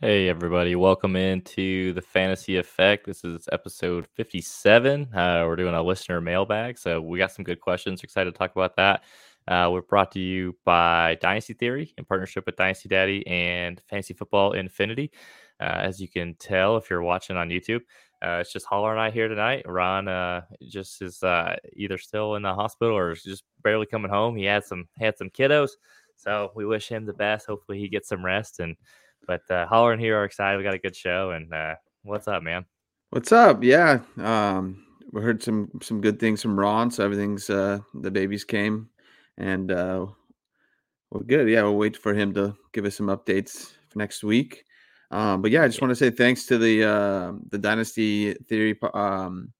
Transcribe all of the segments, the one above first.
Hey, everybody. Welcome into the Fantasy Effect. This is episode 57. Uh, we're doing a listener mailbag. So, we got some good questions. Excited to talk about that. Uh, we're brought to you by Dynasty Theory in partnership with Dynasty Daddy and Fantasy Football Infinity. Uh, as you can tell, if you're watching on YouTube, uh, it's just Holler and I here tonight. Ron uh, just is uh, either still in the hospital or is just barely coming home. He had some had some kiddos, so we wish him the best. Hopefully, he gets some rest and but uh, Holler and here are excited. We got a good show. And what's up, man? What's up? Yeah, um, we heard some some good things from Ron. So everything's uh, the babies came, and uh, we're good. Yeah, we'll wait for him to give us some updates for next week. Um, but yeah, I just want to say thanks to the uh, the Dynasty Theory um,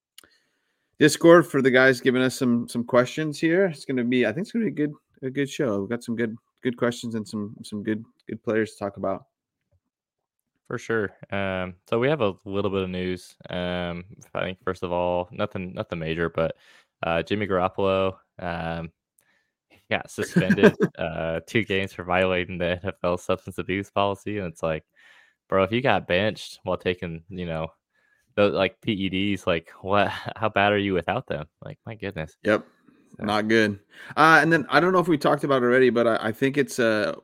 Discord for the guys giving us some some questions here. It's going to be, I think, it's going to be a good a good show. We've got some good good questions and some some good good players to talk about. For sure. Um, so we have a little bit of news. Um, I think first of all, nothing, nothing major, but uh, Jimmy Garoppolo um, got suspended uh, two games for violating the NFL substance abuse policy, and it's like, bro, if you got benched while taking, you know, those like PEDs, like what? How bad are you without them? Like, my goodness. Yep. So. Not good. Uh, and then I don't know if we talked about it already, but I, I think it's uh,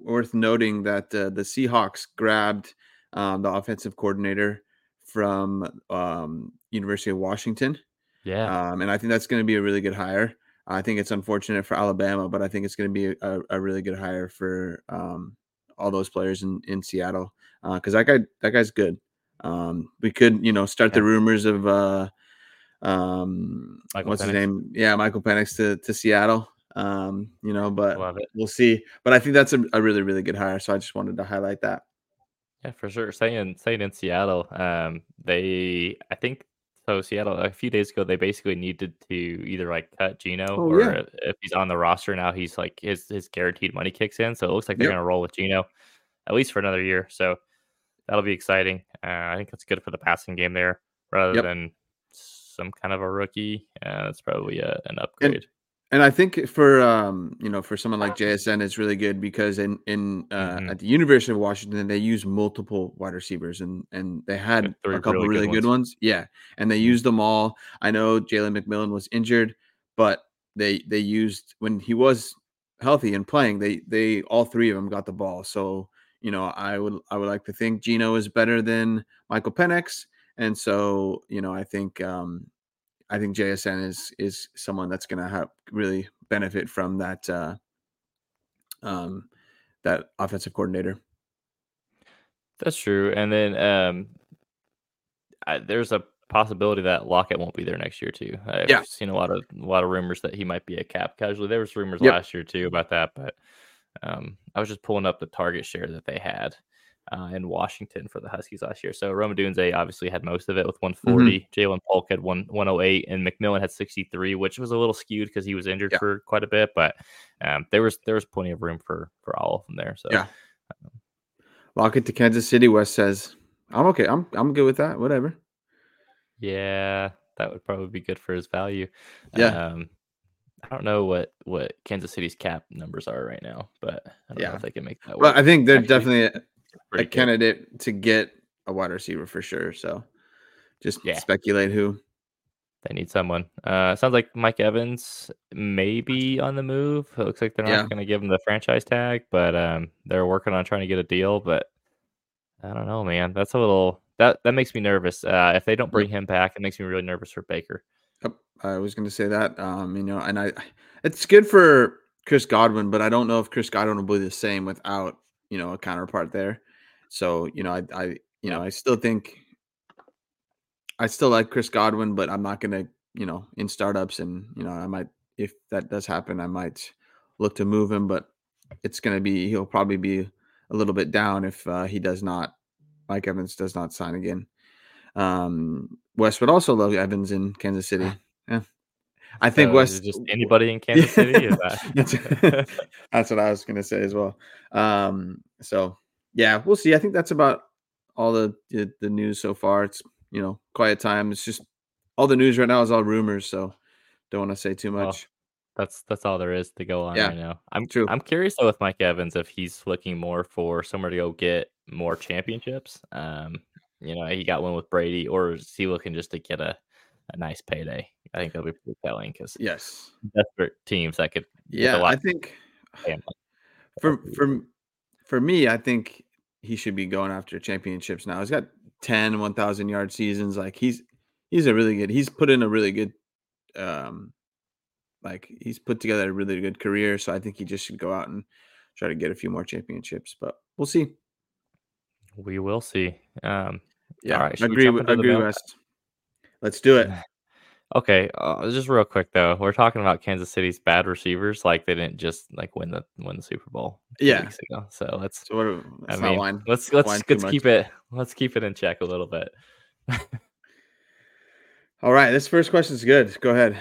worth noting that uh, the Seahawks grabbed um, the offensive coordinator from um, University of Washington. Yeah, um, and I think that's going to be a really good hire. I think it's unfortunate for Alabama, but I think it's going to be a, a, really good hire for um, all those players in in Seattle because uh, that guy that guy's good. Um, we could you know start yeah. the rumors of uh, um, what's Penix. his name? Yeah, Michael Penix to to Seattle. Um, you know, but we'll see. But I think that's a, a really really good hire. So I just wanted to highlight that. Yeah, for sure. Saying saying in Seattle, um, they I think so. Seattle a few days ago, they basically needed to either like cut Geno oh, or yeah. if he's on the roster now, he's like his his guaranteed money kicks in. So it looks like they're yep. gonna roll with Geno at least for another year. So that'll be exciting. Uh, I think that's good for the passing game there rather yep. than some kind of a rookie. Uh, that's probably a, an upgrade. And, and I think for um, you know for someone like JSN, it's really good because in in uh, mm-hmm. at the University of Washington they use multiple wide receivers and and they had a couple really, really good, ones. ones. Yeah, and they mm-hmm. used them all. I know Jalen McMillan was injured, but they they used when he was healthy and playing. They they all three of them got the ball. So you know I would I would like to think Geno is better than Michael Penix, and so you know I think um, I think JSN is is someone that's going to have really benefit from that uh, um, that offensive coordinator. That's true, and then um, I, there's a possibility that Lockett won't be there next year too. I've yeah. seen a lot of a lot of rumors that he might be a cap casualty. There was rumors yep. last year too about that, but um, I was just pulling up the target share that they had uh, in Washington for the Huskies last year. So Rome Odunze obviously had most of it with 140. Mm-hmm. Ja'Lynn Polk had one, 108, and McMillan had 63, which was a little skewed because he was injured yeah. for quite a bit. But um, there was there was plenty of room for for all of them there. So yeah. Um, Lockett to Kansas City. West says, "I'm okay. I'm I'm good with that. Whatever." Yeah, that would probably be good for his value. Yeah. Um, I don't know what what Kansas City's cap numbers are right now, but I don't yeah. know if they can make that work. Well, I think they're Actually, definitely a candidate to get a wide receiver for sure. So just yeah. speculate who. They need someone. Uh, sounds like Mike Evans may be on the move. It looks like they're not yeah. going to give him the franchise tag, but um, they're working on trying to get a deal. But I don't know, man. That's a little that that makes me nervous. Uh, if they don't bring him back, it makes me really nervous for Baker. Yep, I was going to say that. Um, you know, and I, it's good for Chris Godwin, but I don't know if Chris Godwin will be the same without you know a counterpart there. So you know, I, I you know, I still think I still like Chris Godwin, but I'm not gonna you know in startups and you know I might if that does happen, I might look to move him, but it's gonna be he'll probably be a little bit down if uh, he does not Mike Evans does not sign again. Um, West would also love Evans in Kansas City. Yeah. I think so West just anybody in Kansas City. That? that's what I was gonna say as well. Um, so yeah, we'll see. I think that's about all the, the, the news so far. It's you know quiet time. It's just all the news right now is all rumors. So don't want to say too much. Well, that's that's all there is to go on yeah, right now. I'm true. I'm curious though with Mike Evans if he's looking more for somewhere to go get more championships. Um, you know, he got one with Brady, or is he looking just to get a, a nice payday? I think that'll be pretty telling because yes, desperate teams that could yeah. I think for for for me, I think he should be going after championships now. He's got 10 1000 yard seasons like he's he's a really good he's put in a really good um like he's put together a really good career so i think he just should go out and try to get a few more championships but we'll see. We will see. Um yeah right, agree with agree west let's do it okay uh, just real quick though we're talking about kansas city's bad receivers like they didn't just like win the win the super bowl yeah ago so let's so what, i mean let's let's let's keep it let's keep it in check a little bit all right this first question is good go ahead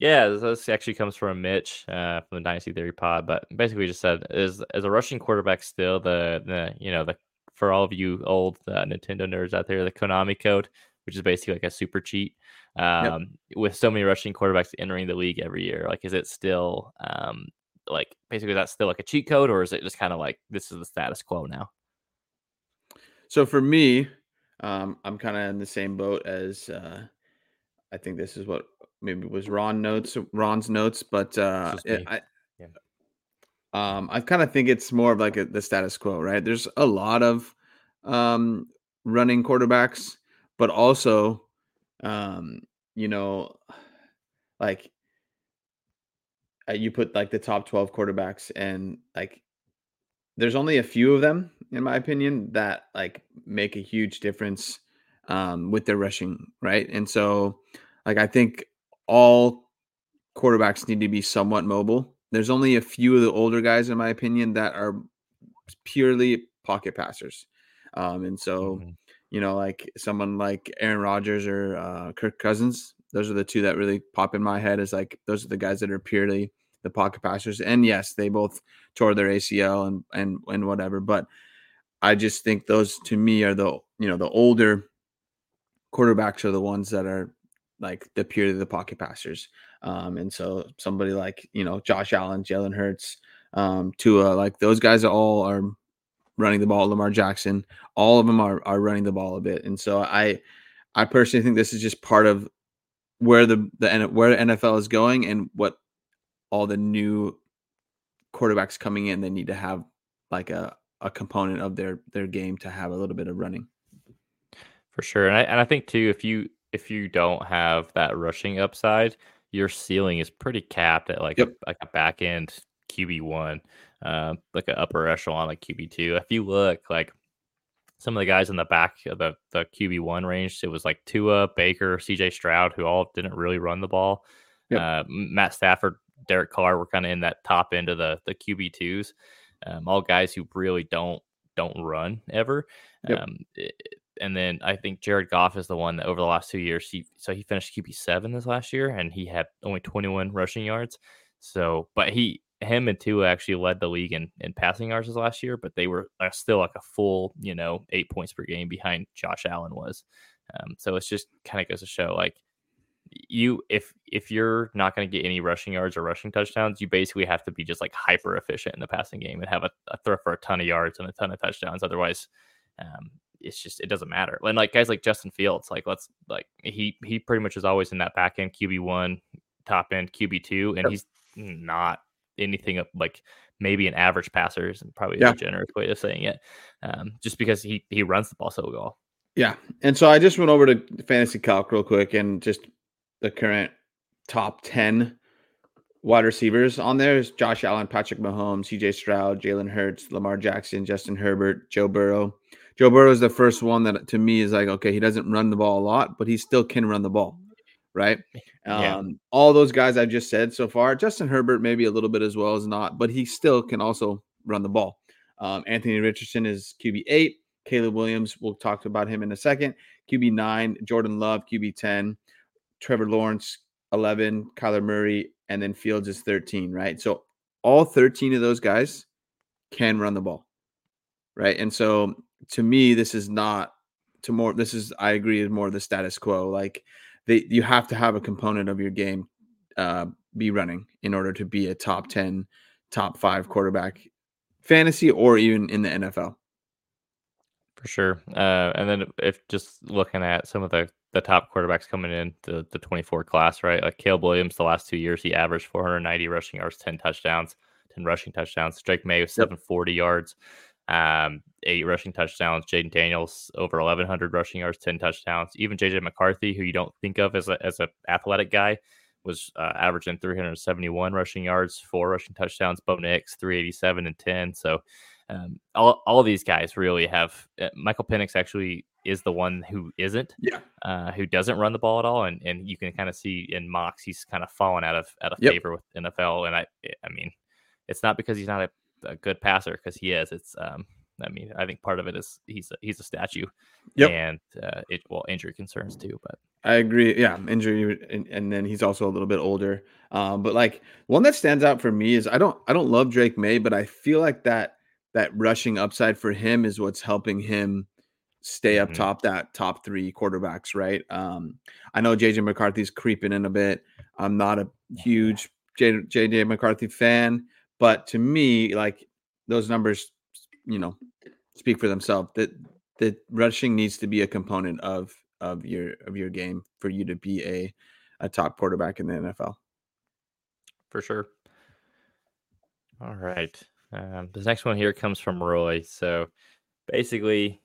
yeah, this actually comes from Mitch uh, from the Dynasty Theory Pod. But basically, we just said is as a rushing quarterback still the the you know the for all of you old uh, Nintendo nerds out there the Konami code, which is basically like a super cheat. Um, yep. With so many rushing quarterbacks entering the league every year, like is it still um, like basically that's still like a cheat code, or is it just kind of like this is the status quo now? So for me, um, I'm kind of in the same boat as uh, I think this is what maybe was Ron notes, Ron's notes, but uh, it, I, yeah. um, I kind of think it's more of like a, the status quo, right? There's a lot of um, running quarterbacks, but also, um, you know, like uh, you put like the top 12 quarterbacks and like there's only a few of them in my opinion that like make a huge difference um, with their rushing right and so like i think all quarterbacks need to be somewhat mobile. There's only a few of the older guys, in my opinion, that are purely pocket passers. Um, and so, mm-hmm. You know, like someone like Aaron Rodgers or uh, Kirk Cousins, those are the two that really pop in my head. Is like those are the guys that are purely the pocket passers. And yes, they both tore their ACL and and and whatever. But I just think those to me are the you know the older quarterbacks are the ones that are like the purely the pocket passers. Um, and so somebody like you know Josh Allen, Jalen Hurts, um, Tua, like those guys all are running the ball. Lamar Jackson, all of them are are running the ball a bit. And so I, I personally think this is just part of where the the where the NFL is going and what all the new quarterbacks coming in they need to have like a a component of their their game to have a little bit of running. For sure, and I and I think too if you if you don't have that rushing upside, your ceiling is pretty capped at like yep. a, like a back end QB one, uh, like an upper echelon like QB two. If you look like some of the guys in the back of the the QB one range, it was like Tua, Baker, CJ Stroud, who all didn't really run the ball. Yep. Uh, Matt Stafford, Derek Carr were kind of in that top end of the the QB twos. Um, all guys who really don't don't run ever. Yep. Um, it, and then I think Jared Goff is the one that over the last two years, he so he finished QB seven this last year, and he had only 21 rushing yards. So, but he him and Tua actually led the league in, in passing yards last year, but they were uh, still like a full, you know, eight points per game behind Josh Allen was. Um, so it's just kind of goes to show like you if if you're not going to get any rushing yards or rushing touchdowns, you basically have to be just like hyper efficient in the passing game and have a, a throw for a ton of yards and a ton of touchdowns. Otherwise, um, it's just it doesn't matter. And like guys like Justin Fields, like let's like he he pretty much is always in that back end QB one, top end QB two, and yep. he's not anything like maybe an average passer is probably yeah. a generous way of saying it. Um, just because he he runs the ball so well. Yeah, and so I just went over to Fantasy Calc real quick and just the current top ten wide receivers on there is Josh Allen, Patrick Mahomes, CJ Stroud, Jalen Hurts, Lamar Jackson, Justin Herbert, Joe Burrow, Joe Burrow is the first one that to me is like, okay, he doesn't run the ball a lot, but he still can run the ball, right? Yeah. Um, all those guys I've just said so far, Justin Herbert maybe a little bit as well as not, but he still can also run the ball. Um, Anthony Richardson is QB eight. Caleb Williams, we'll talk about him in a second. QB nine, Jordan Love, QB ten, Trevor Lawrence, 11, Kyler Murray, and then Fields is 13, right? So all 13 of those guys can run the ball, right? And so to me, this is not to more. This is I agree is more the status quo. Like they, you have to have a component of your game uh, be running in order to be a top 10, top five quarterback, fantasy or even in the NFL. For sure. Uh, and then if just looking at some of the the top quarterbacks coming in the, the 24 class, right? Like Caleb Williams, the last two years, he averaged 490 rushing yards, 10 touchdowns, 10 rushing touchdowns. Drake Maye was 740 yards, um, eight rushing touchdowns. Jayden Daniels over 1,100 rushing yards, 10 touchdowns. Even JJ McCarthy, who you don't think of as a as a athletic guy, was uh, averaging 371 rushing yards, four rushing touchdowns. Bo Nix 387 and 10. So um, all all these guys really have. Uh, Michael Penix actually is the one who isn't, yeah, uh, who doesn't run the ball at all, and and you can kind of see in mocks he's kind of fallen out of out of yep. favor with NFL. And I I mean, it's not because he's not a, a good passer because he is. It's um, I mean, I think part of it is he's a, he's a statue, yep. and uh, it well injury concerns too. But I agree, yeah, injury, and, and then he's also a little bit older. Um, but like one that stands out for me is I don't I don't love Drake Maye, but I feel like that that rushing upside for him is what's helping him stay up mm-hmm. top that top three quarterbacks, right? Um, I know JJ McCarthy's creeping in a bit. I'm not a huge JJ McCarthy fan, but to me, like those numbers, you know, speak for themselves. That that rushing needs to be a component of of your of your game for you to be a a top quarterback in the NFL. For sure. All right. Um, this next one here comes from Roy. So basically,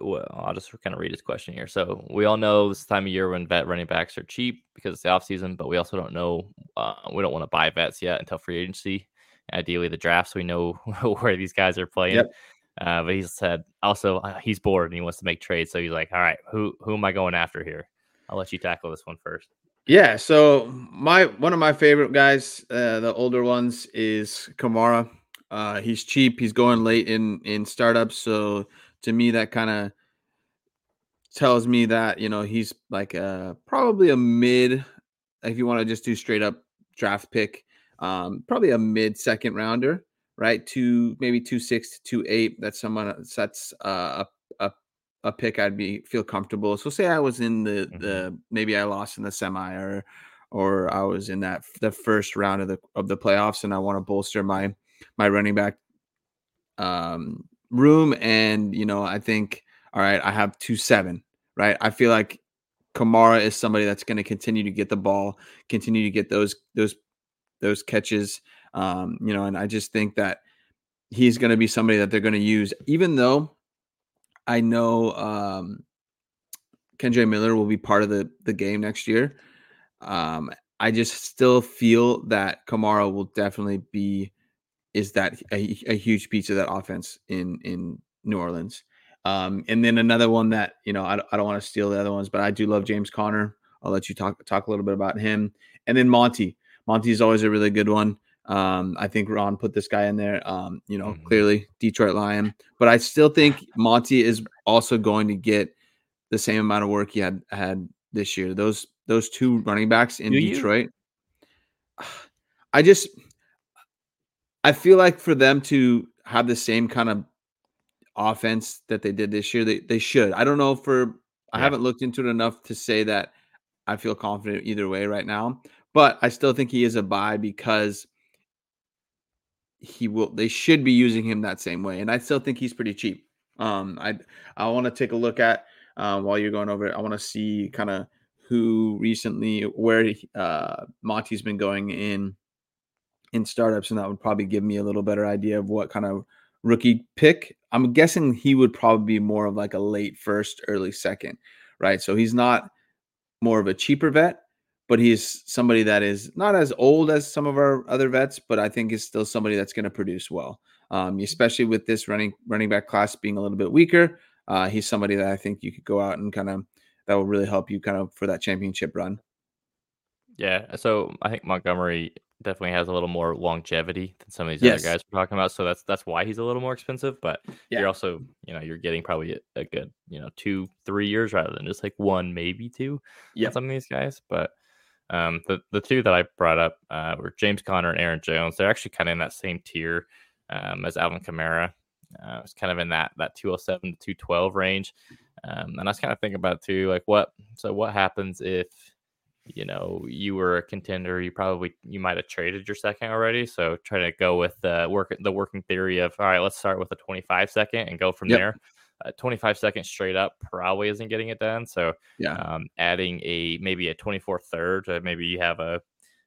well, I'll just kind of read his question here. So we all know this time of year when vet running backs are cheap because it's the off season, but we also don't know. Uh, we don't want to buy vets yet until free agency. Ideally, the draft, so we know where these guys are playing. Yep. Uh, but he said also uh, he's bored and he wants to make trades. So he's like, "All right, who who am I going after here?" I'll let you tackle this one first. Yeah, so my one of my favorite guys, uh, the older ones, is Kamara. Uh, he's cheap. He's going late in in startups. So to me, that kind of tells me that you know he's like a, probably a mid. If you want to just do straight up draft pick, um, probably a mid second rounder, right? Two maybe two six to two eight. That's someone that's uh, a a a pick I'd be feel comfortable. So say I was in the mm-hmm. the maybe I lost in the semi or or I was in that the first round of the of the playoffs and I want to bolster my my running back um, room. And, you know, I think, all right, I have two seven, right? I feel like Kamara is somebody that's going to continue to get the ball, continue to get those, those, those catches. Um, you know, and I just think that he's going to be somebody that they're going to use, even though I know um, Kendre Miller will be part of the the game next year. Um, I just still feel that Kamara will definitely be is that a, a huge piece of that offense in in New Orleans. Um, and then another one that you know I, I don't want to steal the other ones, but I do love James Conner. I'll let you talk talk a little bit about him. And then Monty. Monty is always a really good one. Um, I think Ron put this guy in there. Um, you know, mm-hmm. clearly Detroit Lion, but I still think Monty is also going to get the same amount of work he had had this year. Those those two running backs in do Detroit. You? I just I feel like for them to have the same kind of offense that they did this year, they, they should. I don't know for I haven't looked into it enough to say that I feel confident either way right now. But I still think he is a buy because he will they should be using him that same way. And I still think he's pretty cheap. Um I I want to take a look at uh, while you're going over it, I want to see kind of who recently where uh Monty's been going in in startups, and that would probably give me a little better idea of what kind of rookie pick. I'm guessing he would probably be more of like a late first, early second, right? So he's not more of a cheaper vet, but he's somebody that is not as old as some of our other vets, but I think is still somebody that's going to produce well. Um, especially with this running running back class being a little bit weaker, uh, he's somebody that I think you could go out and kind of that will really help you kind of for that championship run. Yeah, so I think Montgomery definitely has a little more longevity than some of these yes. other guys we're talking about. So that's that's why he's a little more expensive. But yeah. you're also, you know, you're getting probably a, a, good, you know, two, three years rather than just like one, maybe two. Yeah, some of these guys. But Um, the the two that I brought up uh, were James Conner and Aaron Jones. They're actually kind of in that same tier um, as Alvin Kamara. Uh, it's kind of in that that 207 to 212 range. Um, and I was kind of thinking about too, like what so what happens if you know you were a contender you probably you might have traded your second already so try to go with the work the working theory of all right let's start with a 25 second and go from yep. there uh, 25 seconds straight up probably isn't getting it done so yeah. um, adding a maybe a 24 third uh, maybe you have a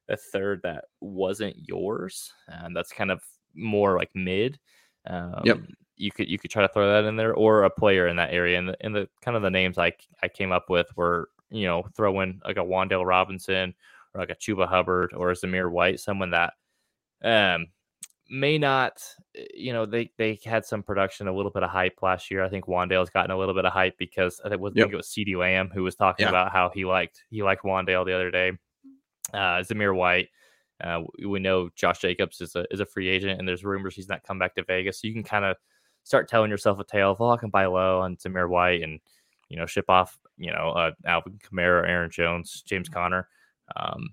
a third that wasn't yours and that's kind of more like mid um, yep you could you could try to throw that in there or a player in that area and the, and the kind of the names I I came up with were you know throw in like a Wan'Dale Robinson or like a Chuba Hubbard or a Zamir White someone that um may not eh, you know they they had some production a little bit of hype last year I think Wan'Dale's gotten a little bit of hype because I think, was, yep. I think it was CeeDee Lamb who was talking yeah. about how he liked he liked Wan'Dale the other day uh Zamir White uh, we know Josh Jacobs is a is a free agent, and there's rumors he's not come back to Vegas. So you can kind of start telling yourself a tale of, oh, I can buy low on Zamir White and, you know, ship off, you know, uh, Alvin Kamara, Aaron Jones, James Conner. Um,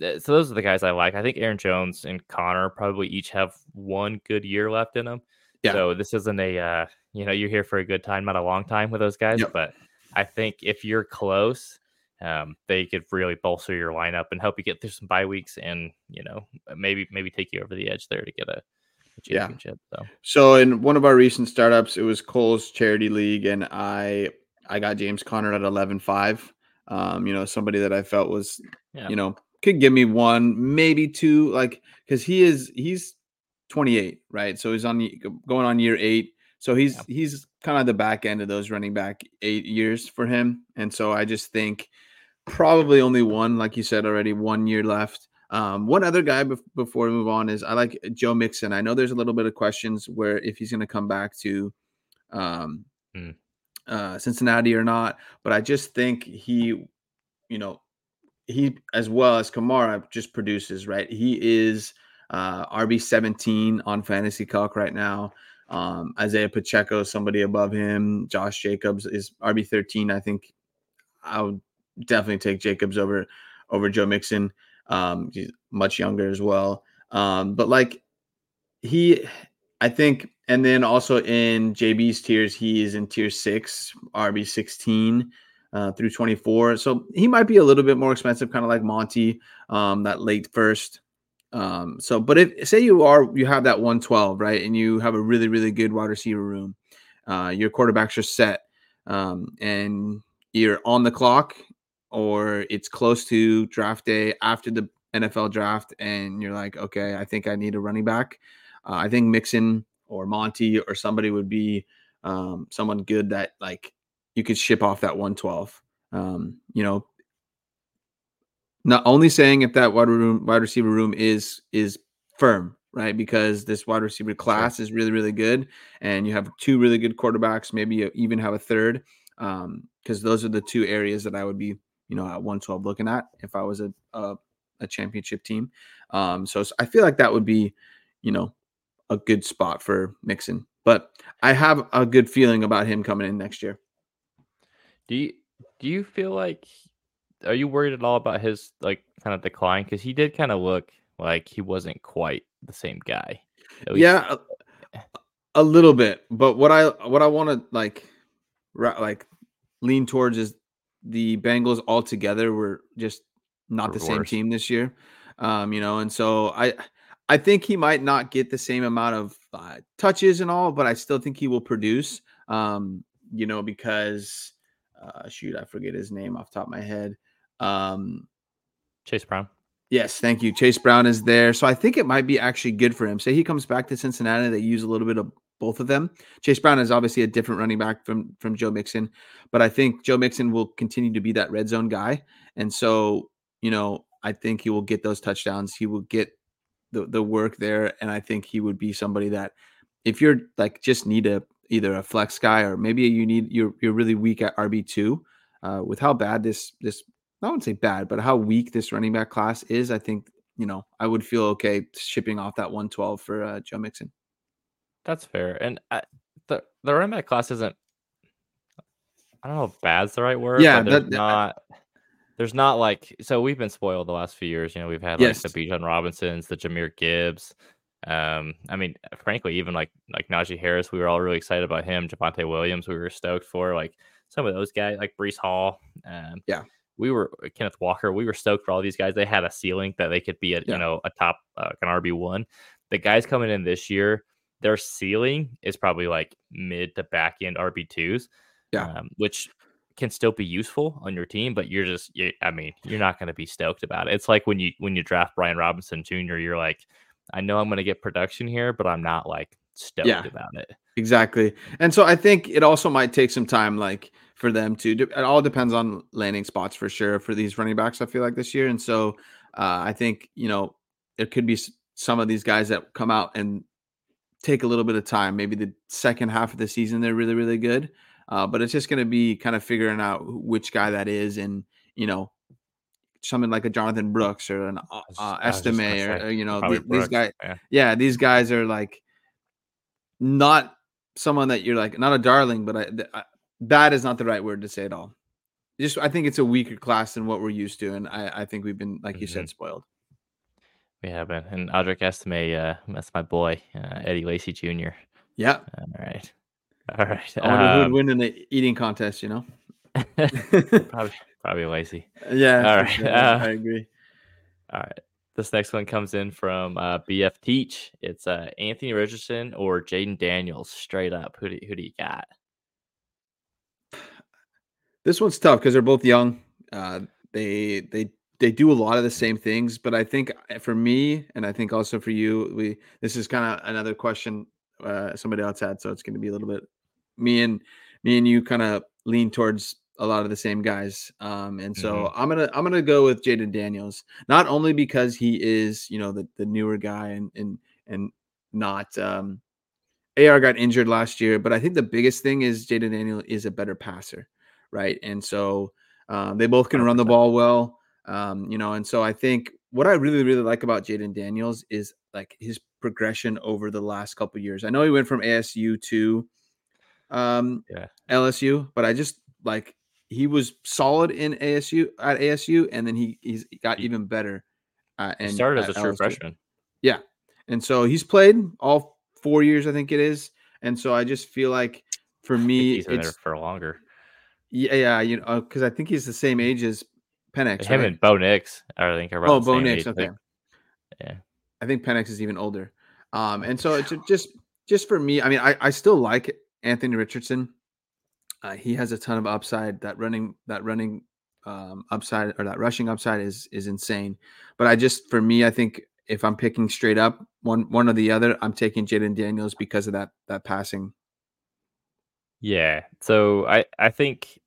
so those are the guys I like. I think Aaron Jones and Conner probably each have one good year left in them. Yeah. So this isn't a, uh, you know, you're here for a good time, not a long time with those guys. Yep. But I think if you're close, um, they could really bolster your lineup and help you get through some bye weeks and, you know, maybe maybe take you over the edge there to get a championship. Yeah. So. so in one of our recent startups, it was Cole's charity league, and I I got James Conner at 11-5. Um, you know, somebody that I felt was, yeah. you know, could give me one, maybe two, like because he is he's 28, right? So he's on going on year eight. So he's yeah. he's kind of the back end of those running back eight years for him. And so I just think probably only one, like you said already, one year left. Um, one other guy be- before we move on is I like Joe Mixon. I know there's a little bit of questions where if he's going to come back to um, mm. uh, Cincinnati or not, but I just think he, you know, he as well as Kamara just produces right. He is uh, RB 17 on Fantasy Calc right now. Um, Isaiah Pacheco, somebody above him. Josh Jacobs is RB 13. I think I would definitely take Jacobs over over Joe Mixon. Um, he's much younger as well. Um, but like he, I think, and then also in JB's tiers, he is in tier six, RB 16 uh, through 24. So he might be a little bit more expensive, kind of like Monty, um, that late first. Um, so, but if say you are, you have that 112, right, and you have a really, really good wide receiver room, uh, your quarterbacks are set, um, and you're on the clock or it's close to draft day after the NFL draft, and you're like, okay, I think I need a running back. Uh, I think Mixon or Monty or somebody would be um, someone good that like you could ship off that 112. Um, you know, not only saying if that wide room wide receiver room is is firm, right? Because this wide receiver class is really really good, and you have two really good quarterbacks. Maybe you even have a third, because um, those are the two areas that I would be you know, at 112 looking at if I was a, a, a championship team. Um, so, so I feel like that would be, you know, a good spot for Mixon. But I have a good feeling about him coming in next year. Do you do you feel like are you worried at all about his like kind of decline? Because he did kind of look like he wasn't quite the same guy. Yeah, a, a, little bit. But what I what I want to like like lean towards is the Bengals altogether were just not the same team this year. Um, you know, and so I I think he might not get the same amount of uh, touches and all, but I still think he will produce. Um, you know, because uh, shoot, I forget his name off top of my head. Um, Chase Brown. Yes, thank you. Chase Brown is there, so I think it might be actually good for him. Say he comes back to Cincinnati, they use a little bit of both of them. Chase Brown is obviously a different running back from from Joe Mixon, but I think Joe Mixon will continue to be that red zone guy, and so you know I think he will get those touchdowns. He will get the the work there, and I think he would be somebody that if you're like just need a either a flex guy or maybe you need you're you're really weak at RB two uh, with how bad this this I wouldn't say bad, but how weak this running back class is. I think you know I would feel okay shipping off that 112 for uh, Joe Mixon. That's fair. And I, the the running back class isn't. I don't know if bad's the right word. Yeah, that, not. there's not like so we've been spoiled the last few years. You know, we've had yes. like the Bijan Robinsons, the Jahmyr Gibbs. Um, I mean, frankly, even like like Najee Harris, we were all really excited about him. Javonte Williams, we were stoked for. Like some of those guys, like Breece Hall. Um, yeah, we were Kenneth Walker. We were stoked for all these guys. They had a ceiling that they could be at, yeah. you know, a top uh, an RB one. The guys coming in this year, their ceiling is probably like mid to back end RB twos. Yeah, um, which can still be useful on your team, but you're just, you, I mean, you're not going to be stoked about it. It's like when you when you draft Brian Robinson Jr., you're like, I know I'm going to get production here, but I'm not like stoked yeah, about it. Exactly, and so I think it also might take some time, like for them to. It all depends on landing spots for sure for these running backs. I feel like this year, and so uh, I think you know it could be some of these guys that come out and take a little bit of time. Maybe the second half of the season they're really really good, uh, but it's just going to be kind of figuring out which guy that is, and you know, something like a Jonathan Brooks or an uh, uh Estime or, or, you know th- these guys. Yeah. yeah, these guys are like not someone that you're like not a darling, but I, I, that is not the right word to say at all. Just I think it's a weaker class than what we're used to, and I, I think we've been like you mm-hmm. said spoiled. We have been, and Audric Estime, uh, that's my boy, uh, Eddie Lacy Jr. Yeah. All right. All right. I wonder um, who would win in the eating contest. You know, probably probably Lacy. Yeah. All right. Uh, I agree. All right. This next one comes in from uh, BF Teach. It's uh, Anthony Richardson or Jayden Daniels. Straight up, who do who do you got? This one's tough because they're both young. Uh, they they they do a lot of the same things, but I think uh, for me, and I think also for you, we this is kind of another question uh, somebody else had, so it's going to be a little bit me and me and you kind of lean towards a lot of the same guys. Um, and so mm-hmm. I'm gonna I'm gonna go with Jayden Daniels, not only because he is you know the the newer guy and and and not um, AR got injured last year, but I think the biggest thing is Jayden Daniel is a better passer, right? And so um, they both can 100%. run the ball well, um, you know. And so I think what I really really like about Jayden Daniels is like his progression over the last couple years. I know he went from ASU to um, yeah. LSU, but I just like he was solid in ASU at ASU, and then he he's got even better. Uh, and he started as a true LSU. freshman. Yeah, and so he's played all four years, I think it is, and so I just feel like for me, he's been there for longer. Yeah, yeah, you know, because I think he's the same age as Penix. Him right? and Bo Nix, I think, are oh, Bo Nix. Age, okay, yeah, I think Penix is even older. Um, and so it's just just for me. I mean, I I still like Anthony Richardson. Uh, he has a ton of upside. That running that running um, upside or that rushing upside is is insane. But I just for me, I think if I'm picking straight up one one or the other, I'm taking Jayden Daniels because of that that passing. Yeah. So I I think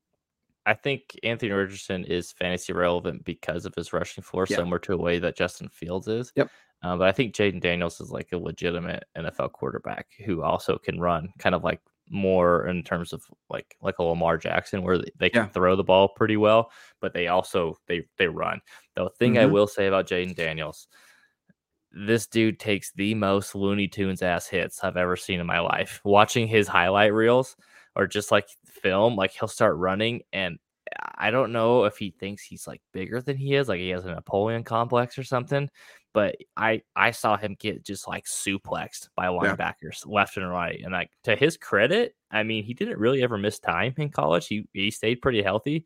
I think Anthony Richardson is fantasy relevant because of his rushing floor, yeah. similar to a way that Justin Fields is. Yep. Um, but I think Jayden Daniels is like a legitimate NFL quarterback who also can run, kind of like more in terms of like like a Lamar Jackson, where they, can yeah. throw the ball pretty well, but they also they they run. The thing mm-hmm. I will say about Jayden Daniels, this dude takes the most Looney Tunes ass hits I've ever seen in my life. Watching his highlight reels or just like film, like he'll start running and I don't know if he thinks he's like bigger than he is, like he has a Napoleon complex or something. But I I saw him get just like suplexed by linebackers yeah. left and right, and like to his credit, I mean he didn't really ever miss time in college. He he stayed pretty healthy,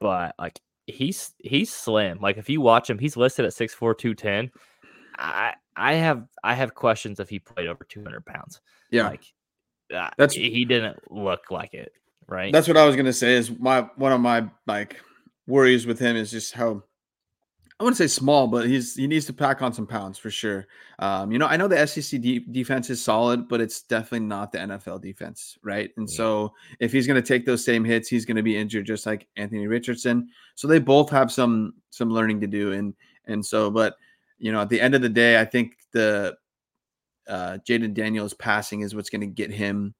but like he's he's slim. Like if you watch him, he's listed at six four two ten. I I have I have questions if he played over two hundred pounds. Yeah, like uh, that's he didn't look like it right? That's what I was gonna say. Is my one of my like worries with him is just how I wouldn't say small, but he's he needs to pack on some pounds for sure. Um, you know, I know the SEC de- defense is solid, but it's definitely not the NFL defense, right? And yeah. so if he's going to take those same hits, he's going to be injured just like Anthony Richardson. So they both have some some learning to do, and and so, but you know, at the end of the day, I think the uh, Jayden Daniels passing is what's going to get him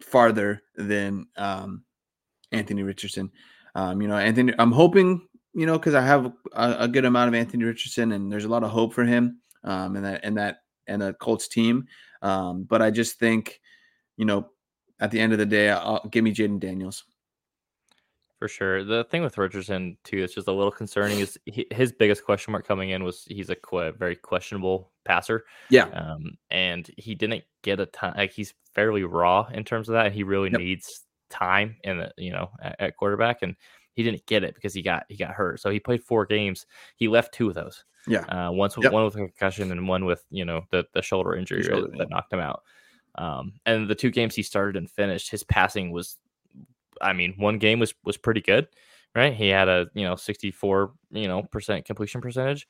farther than um, Anthony Richardson. Um, you know, Anthony, I'm hoping, you know, because I have a, a, good amount of Anthony Richardson, and there's a lot of hope for him, um, and that and that and the Colts team. Um, but I just think, you know, at the end of the day, I'll, give me Jayden Daniels. For sure. The thing with Richardson too that's just a little concerning is he, his biggest question mark coming in was he's a qu- very questionable passer. Yeah. Um, and he didn't get a ton. Like he's fairly raw in terms of that. And he really yep. needs time in the you know at, at, quarterback, and he didn't get it because he got he got hurt. So he played four games. He left two of those. Yeah. Uh, once yep. one with a concussion and one with you know the the shoulder injury shoulder, that, yeah. knocked him out. Um, and the two games he started and finished, his passing was I mean, one game was was pretty good, right? He had a you know 64 you know percent completion percentage.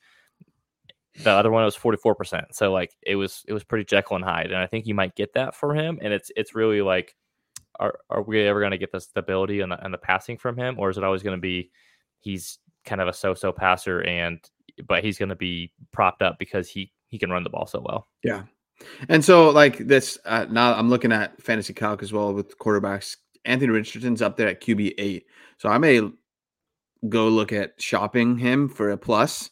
The other one was 44 percent. So like it was it was pretty Jekyll and Hyde, and I think you might get that for him. And it's it's really like, are are we ever going to get the stability and the, and the passing from him, or is it always going to be he's kind of a so-so passer and but he's going to be propped up because he he can run the ball so well. Yeah. And so like this uh, now I'm looking at fantasy calc as well with quarterbacks Anthony Richardson's up there at QB eight, so I may go look at shopping him for a plus.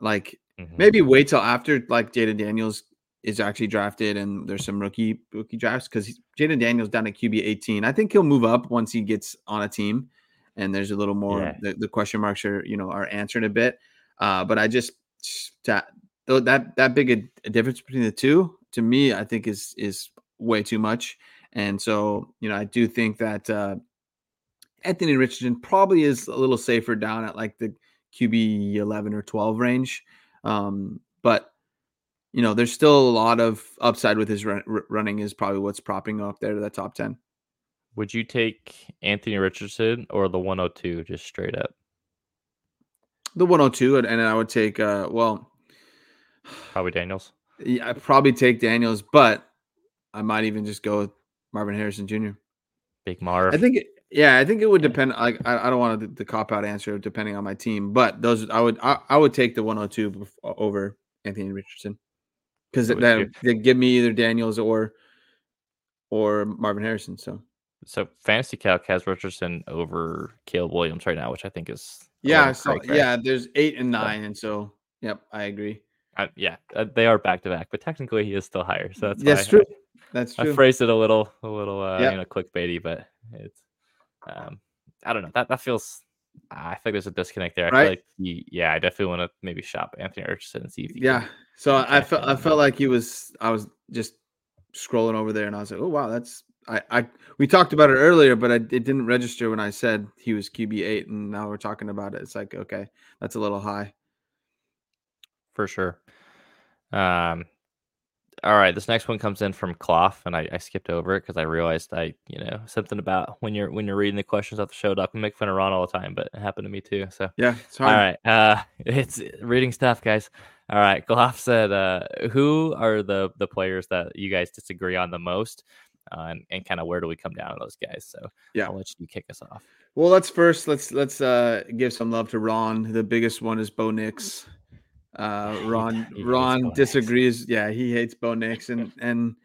Like mm-hmm. maybe wait till after like Jayden Daniels is actually drafted and there's some rookie rookie drafts because Jayden Daniels down at QB 18. I think he'll move up once he gets on a team and there's a little more yeah. the, the, question marks are you know are answered a bit. Uh, but I just that that that big a, a difference between the two to me I think is is way too much. And so, you know, I do think that uh, Anthony Richardson probably is a little safer down at like the QB 11 or 12 range. Um, but, you know, there's still a lot of upside with his run, running, is probably what's propping up there to that top 10. Would you take Anthony Richardson or the 102 just straight up? The 102, and, and I would take, uh, well, probably Daniels. Yeah, I'd probably take Daniels, but I might even just go with Marvin Harrison Jr. Big Marv. I think, it, yeah, I think it would depend. Like, I, I don't want the, the cop out answer depending on my team, but those I would I, I would take the 102 over Anthony Richardson because that they give me either Daniels or or Marvin Harrison. So, so fantasy calc has Richardson over Caleb Williams right now, which I think is yeah, so, yeah. There's eight and nine, so. and so yep, I agree. Uh, yeah, uh, they are back to back, but technically he is still higher. So that's that's true. That's true. I phrased it a little, a little, uh, yep. you know, clickbaity, but it's, um, I don't know. That that feels. I think there's a disconnect there. I right? feel like, he, yeah, I definitely want to maybe shop Anthony Richardson and see if. yeah. So I felt I felt like he was. I was just scrolling over there, and I was like, oh wow, that's. I, I we talked about it earlier, but I, it didn't register when I said he was QB eight, and now we're talking about it. It's like okay, that's a little high. For sure. Um, all right, this next one comes in from Clough, and I, I skipped over it because I realized I, you know, something about when you're when you're reading the questions off the show. Doc, we make fun of Ron all the time, but it happened to me too. So yeah, all right, uh, it's reading stuff, guys. All right, Clough said, uh, "Who are the the players that you guys disagree on the most, uh, and and kind of where do we come down on those guys?" So yeah, I'll let you kick us off. Well, let's first let's let's uh give some love to Ron. The biggest one is Bo Nix. Uh, Ron Ron disagrees. Yeah, he hates Bo Nix, and and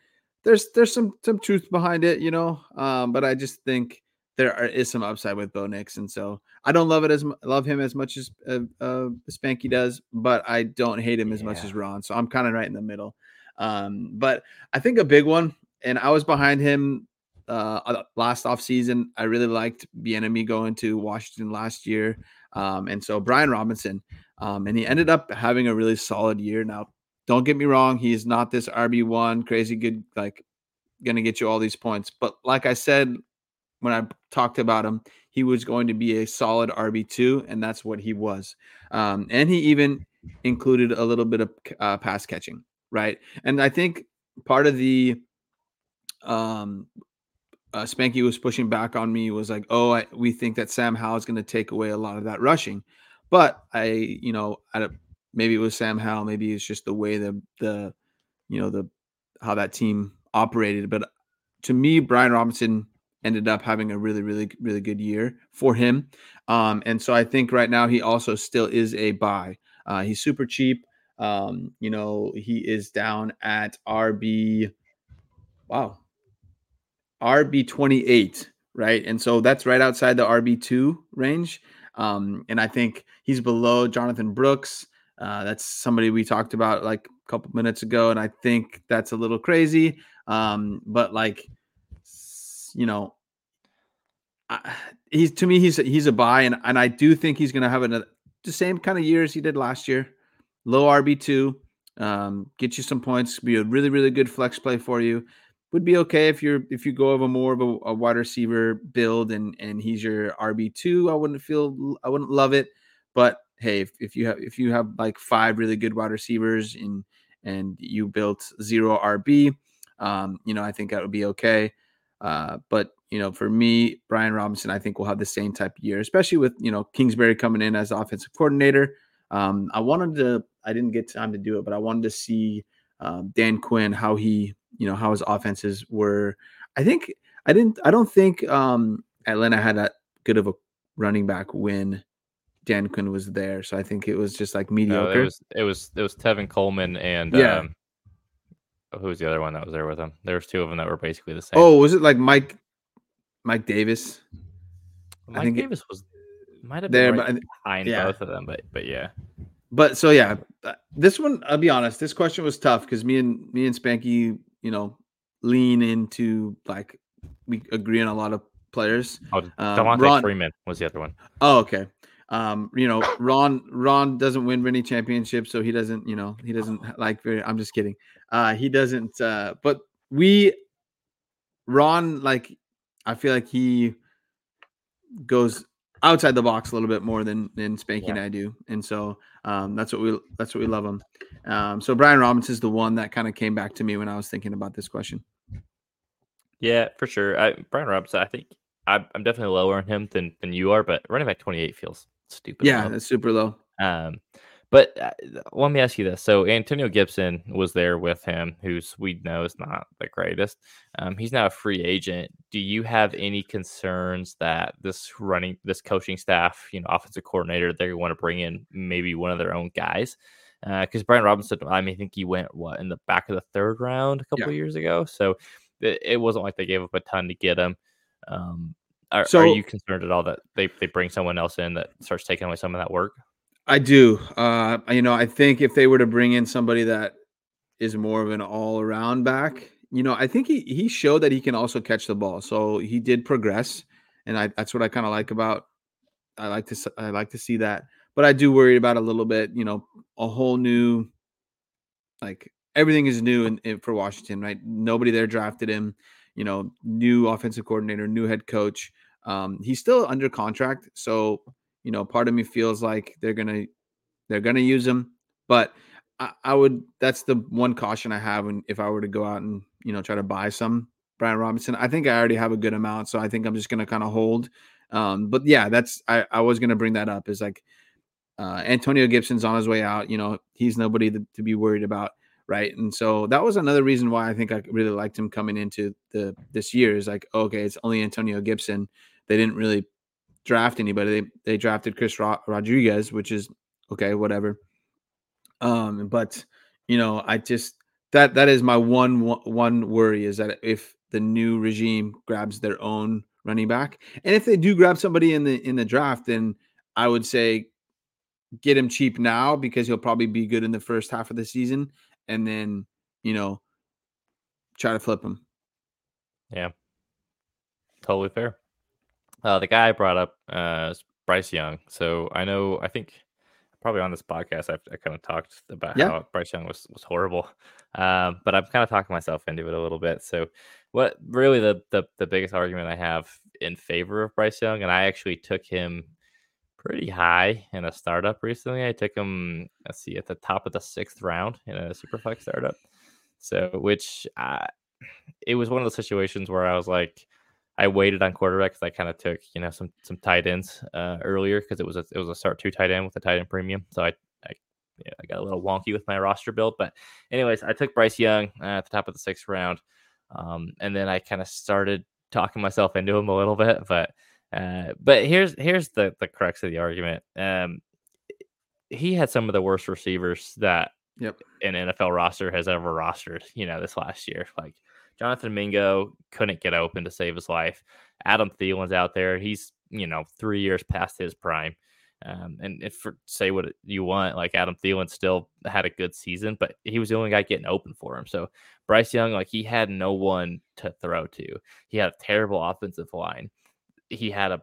there's there's some some truth behind it, you know. Um, but I just think there are, is some upside with Bo Nix, and so I don't love it as love him as much as uh, uh Spanky does, but I don't hate him as yeah. much as Ron. So I'm kind of right in the middle. Um, but I think a big one, and I was behind him uh last off season. I really liked Bieniemy going to Washington last year. Um, and so Brian Robinson, um, and he ended up having a really solid year. Now, don't get me wrong, he's not this RB1 crazy good, like going to get you all these points. But like I said, when I talked about him, he was going to be a solid RB2, and that's what he was. Um, and he even included a little bit of uh, pass catching, right? And I think part of the um, uh, Spanky was pushing back on me was like, oh, I, we think that Sam Howell is going to take away a lot of that rushing. But I, you know, I maybe it was Sam Howell, maybe it's just the way the the, you know, the how that team operated. But to me, Brian Robinson ended up having a really, really, really good year for him. Um, and so I think right now he also still is a buy. Uh, he's super cheap. Um, you know, he is down at RB. Wow, RB 28, right? And so that's right outside the RB2 range. Um, and I think he's below Jonathan Brooks. Uh, that's somebody we talked about like a couple minutes ago. And I think that's a little crazy. Um, but like, you know, I, he's to me he's he's a buy, and and I do think he's going to have another the same kind of year as he did last year. Low RB two, um, get you some points, be a really really good flex play for you. Would be okay if you're if you go over more of a, a wide receiver build and and he's your RB two. I wouldn't feel I wouldn't love it, but hey, if, if you have if you have like five really good wide receivers and and you built zero RB, um, you know I think that would be okay. Uh, but you know, for me, Brian Robinson, I think will have the same type of year, especially with you know Kingsbury coming in as offensive coordinator. Um, I wanted to, I didn't get time to do it, but I wanted to see um, Dan Quinn how he, you know, how his offenses were. I think I didn't, I don't think um, Atlanta had that good of a running back when Dan Quinn was there, so I think it was just like mediocre. No, it was it was it was Tevin Coleman and yeah. Um, who was the other one that was there with him? There was two of them that were basically the same. Oh, was it like Mike Mike Davis. Mike I think Davis it, was might have been there, right but behind yeah. both of them, but but yeah. But so yeah, uh, this one I'll be honest, this question was tough because me and me and Spanky, you know, lean into like we agree on a lot of players. Oh, um, Devonta Ron, Freeman was the other one. Oh, okay. Um, you know, Ron Ron doesn't win many championships, so he doesn't, you know, he doesn't like very I'm just kidding. Uh he doesn't uh but we Ron like I feel like he goes outside the box a little bit more than than Spanky yeah. and I do, and so um, that's what we that's what we love him. Um, so Brian Robinson is the one that kind of came back to me when I was thinking about this question. Yeah, for sure. I, Brian Robinson, I think I, am definitely lower on him than than you are, but running back 28 feels stupid. Yeah, low. that's super low. Um, but uh, let me ask you this: so Antonio Gibson was there with him, who's we know is not the greatest. Um, he's now a free agent. Do you have any concerns that this running, this coaching staff, you know, offensive coordinator, they want to bring in maybe one of their own guys? Because uh, Brian Robinson, I mean, I think he went what in the back of the third round a couple yeah. years ago, so it, it, wasn't like they gave up a ton to get him. Um, are, so, are you concerned at all that they, they bring someone else in that starts taking away some of that work? I do. Uh, you know, I think if they were to bring in somebody that is more of an all around back, you know, I think he he showed that he can also catch the ball. So he did progress, and I that's what I kind of like about. I like to I like to see that, but I do worry about a little bit. You know, a whole new, like everything is new in, in for Washington, right? Nobody there drafted him. You know, new offensive coordinator, new head coach. Um, he's still under contract, so you know, part of me feels like they're gonna they're gonna use him, but I, I would. That's the one caution I have when if I were to go out and you know try to buy some Brian Robinson. I think I already have a good amount, so I think I'm just gonna kind of hold. Um, but yeah, that's I, I was gonna bring that up. Is like uh, Antonio Gibson's on his way out. You know, he's nobody to, be worried about, right? And so that was another reason why I think I really liked him coming into the this year. Is like, okay, it's only Antonio Gibson. They didn't really draft anybody. They they drafted Chris Rodriguez, which is okay, whatever. Um, but you know, I just that that is my one one worry is that if the new regime grabs their own running back, and if they do grab somebody in the in the draft, then I would say get him cheap now because he'll probably be good in the first half of the season, and then you know try to flip him. Yeah, totally fair. Uh, the guy I brought up uh, is Bryce Young. So I know, I think probably on this podcast, I've, I kind of talked about yeah. how Bryce Young was, was horrible. Um, but I'm kind of talking myself into it a little bit. So what really the, the, the biggest argument I have in favor of Bryce Young, and I actually took him pretty high in a startup recently. I took him, let's see, at the top of the sixth round in a superflex startup. So, which uh, it was one of those situations where I was like, I waited on quarterbacks. I kind of took you know some some tight ends uh, earlier because it was a it was a start two tight end with a tight end premium. So I I, yeah, I got a little wonky with my roster build, but anyways, I took Bryce Young uh, at the top of the sixth round, um, and then I kind of started talking myself into him a little bit. But uh, but here's here's the the crux of the argument. Um, he had some of the worst receivers that yep. an NFL roster has ever rostered. You know, this last year, like Jonathan Mingo couldn't get open to save his life. Adam Thielen's out there. He's, you know, three years past his prime. Um, and if for, say what you want, like Adam Thielen still had a good season, but he was the only guy getting open for him. So Bryce Young, like he had no one to throw to. He had a terrible offensive line. he had a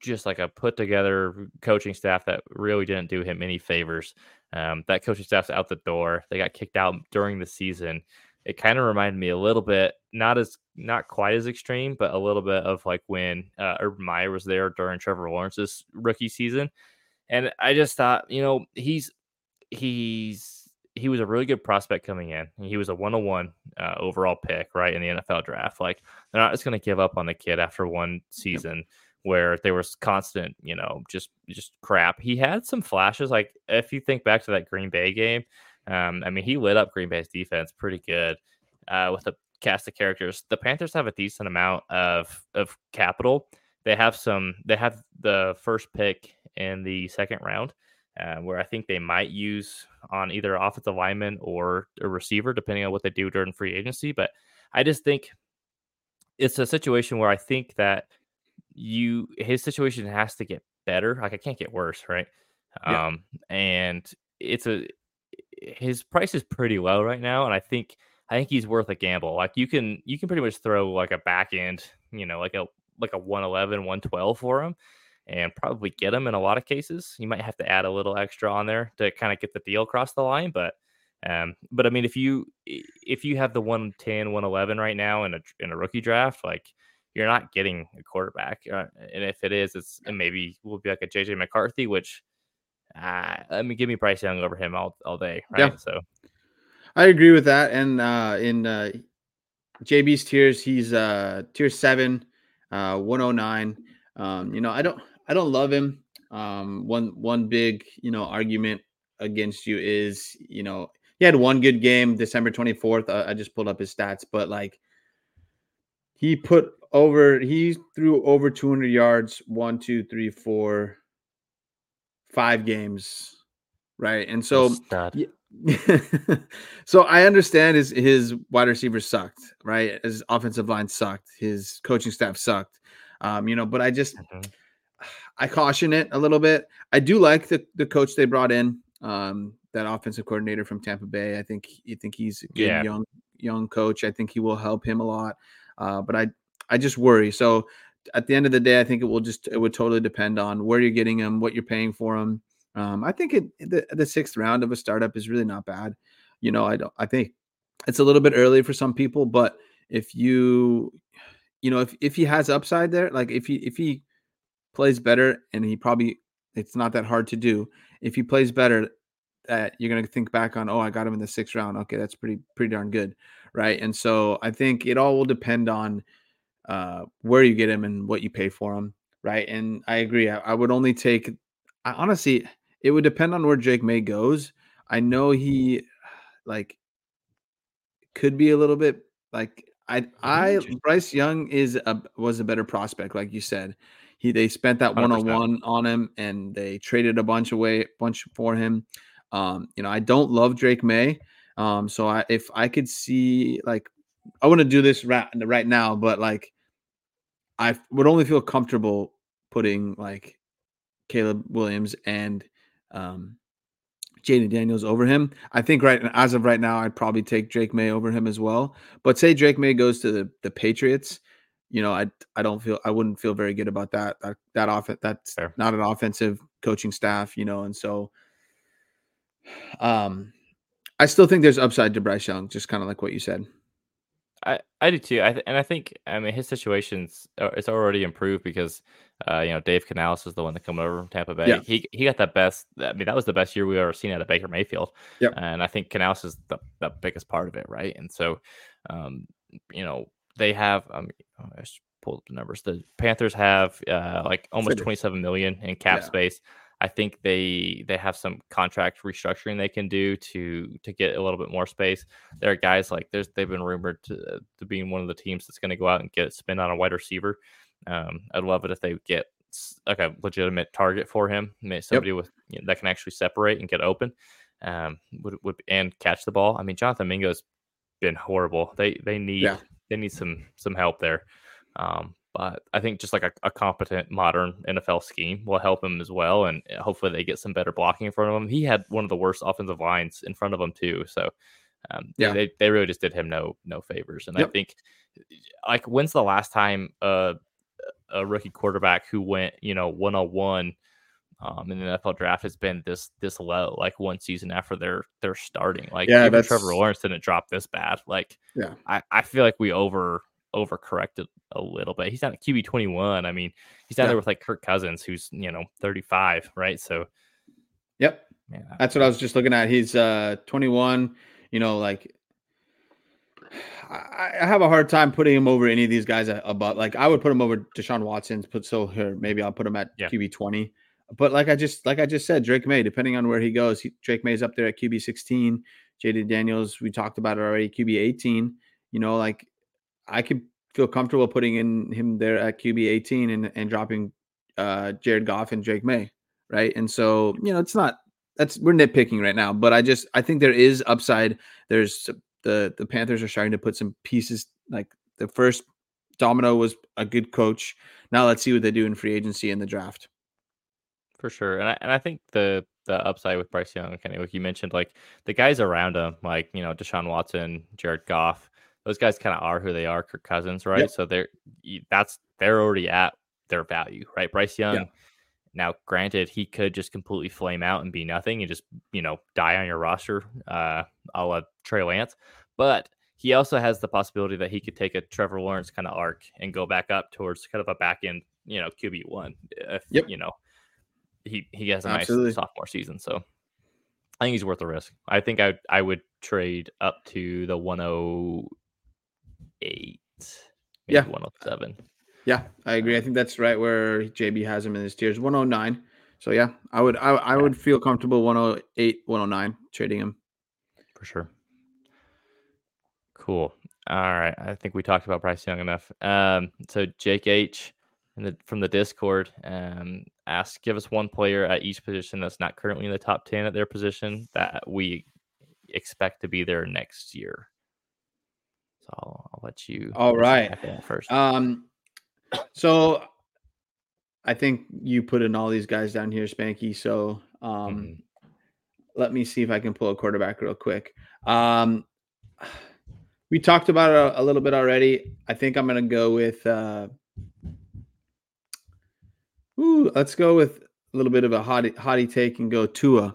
just like a put together coaching staff that really didn't do him any favors. Um, that coaching staff's out the door. They got kicked out during the season. It kind of reminded me a little bit, not as not quite as extreme, but a little bit of like when uh, Urban Meyer was there during Trevor Lawrence's rookie season. And I just thought, you know, he's he's he was a really good prospect coming in. He was a 101 uh, overall pick, right, in the NFL draft. Like, they're not just going to give up on the kid after one season where there was constant, you know, just just crap. He had some flashes. Like, if you think back to that Green Bay game, um, I mean, he lit up Green Bay's defense pretty good uh, with a cast of characters. The Panthers have a decent amount of of capital. They have some. They have the first pick in the second round uh, where I think they might use on either offensive lineman or a receiver, depending on what they do during free agency. But I just think it's a situation where I think that you his situation has to get better. Like it can't get worse, right? Yeah. Um, and it's a his price is pretty low right now, and I think I think he's worth a gamble. Like you can you can pretty much throw like a back end, you know, like a like a 111, 112 for him and probably get him in a lot of cases. You might have to add a little extra on there to kind of get the deal across the line, but um, but I mean, if you if you have the 110, 111 right now in a in a rookie draft, like you're not getting a quarterback, uh, and if it is, it's it maybe will be like a JJ McCarthy, which uh, let me give me Bryce Young over him all all day, right? Yeah. So I agree with that, and uh, in uh, JB's tiers, he's uh tier seven, uh 109. Um, you know, I don't I don't love him. Um, one one big you know argument against you is you know he had one good game December 24th. I, I just pulled up his stats, but like he put over he threw over 200 yards one two three four five games right and so so i understand his his wide receivers sucked right his offensive line sucked his coaching staff sucked um you know but i just mm-hmm. I caution it a little bit. I do like the the coach they brought in, um, that offensive coordinator from Tampa Bay. I think you think he's a good yeah. young young coach. I think he will help him a lot. Uh, but I I just worry. So at the end of the day, I think it will just it would totally depend on where you're getting him, what you're paying for him. Um, I think it the, the sixth round of a startup is really not bad. You know, I don't I think it's a little bit early for some people, but if you you know if if he has upside there, like if he if he plays better, and he probably it's not that hard to do. If he plays better, that you're gonna think back on, oh, I got him in the sixth round. Okay, that's pretty pretty darn good, right? And so I think it all will depend on uh, where you get him and what you pay for him, right? And I agree. I, I would only take. I honestly, it would depend on where Drake Maye goes. I know he like could be a little bit like I I Bryce Young is a was a better prospect, like you said. He they spent that one on one on him and they traded a bunch away, bunch for him. Um, you know, I don't love Drake Maye. Um, so I if I could see like I want to do this right right now, but like I would only feel comfortable putting like Caleb Williams and um Jayden Daniels over him. I think right as of right now, I'd probably take Drake Maye over him as well. But say Drake Maye goes to the, the Patriots, you know, I I don't feel I wouldn't feel very good about that. That that off that's Fair. not an offensive coaching staff, you know, and so um I still think there's upside to Bryce Young, just kind of like what you said. I, I do too. I th- and I think I mean his situation's uh, it's already improved because uh, you know Dave Canales is the one that coming over from Tampa Bay. Yeah. He he got the best. I mean that was the best year we ever seen out of Baker Mayfield. Yeah. And I think Canales is the, the biggest part of it, right? And so, um, you know, they have um oh, I just pulled up the numbers. The Panthers have uh, like almost 27 million in cap yeah. space. I think they they have some contract restructuring they can do to to get a little bit more space. There are guys like there's they've been rumored to, to being one of the teams that's going to go out and get spend on a wide receiver. Um, I'd love it if they get like a legitimate target for him, somebody yep. with you know, that can actually separate and get open, um, would, would and catch the ball. I mean, Jonathan Mingo's been horrible. They they need yeah they need some some help there. Um, but I think just like a, a, competent modern NFL scheme will help him as well, and uh, hopefully they get some better blocking in front of him. He had one of the worst offensive lines in front of him too, so um, yeah, they, they really just did him no no favors. And yep. I think like when's the last time uh a rookie quarterback who went, you know, one on one um, in the NFL draft has been this this low, like one season after they're they're starting. Like yeah, even Trevor Lawrence didn't drop this bad. Like yeah, I, I feel like we over overcorrected a little bit. He's not QB twenty one. I mean, he's down yeah. there with like Kirk Cousins, who's you know thirty five, right? So, yep, yeah. that's what I was just looking at. He's uh twenty one. You know, like I have a hard time putting him over any of these guys above. Like I would put him over Deshaun Watson. Put so here, maybe I'll put him at yeah. QB twenty. But like I just like I just said, Drake Maye. depending on where he goes, he, Drake Maye's up there at QB 16. JD Daniels, we talked about it already, QB 18. You know, like I could feel comfortable putting in him there at QB 18 and, and dropping uh Jared Goff and Drake Maye, right? And so, you know, it's not that's we're nitpicking right now, but I just I think there is upside. There's the the Panthers are starting to put some pieces like the first domino was a good coach. Now let's see what they do in free agency and the draft for sure. And I, and I think the the upside with Bryce Young, of like you mentioned, like the guys around him, like you know Deshaun Watson, Jared Goff, those guys kind of are who they are. Kirk Cousins, right? Yep. So they're that's they're already at their value, right? Bryce Young. Yeah. Now, granted, he could just completely flame out and be nothing and just you know die on your roster, uh, a la Trey Lance. But he also has the possibility that he could take a Trevor Lawrence kind of arc and go back up towards kind of a back end, you know, QB one. If yep. you know he he has a Absolutely. nice sophomore season. So I think he's worth the risk. I think I I would trade up to the 108, yeah, 107. Yeah, I agree. I think that's right where JB has him in his tiers 109. So yeah, I would I, I would feel comfortable 108, 109 trading him. For sure. Cool. All right. I think we talked about Bryce Young enough. Um, so Jake H the, from the Discord um, ask, give us one player at each position that's not currently in the top 10 at their position that we expect to be there next year. So I'll, I'll let you. All right. First. Um, so I think you put in all these guys down here, Spanky. So um, mm-hmm. let me see if I can pull a quarterback real quick. Um, we talked about it a, a little bit already. I think I'm going to go with. Uh, Ooh, let's go with a little bit of a hottie, hottie take and go Tua,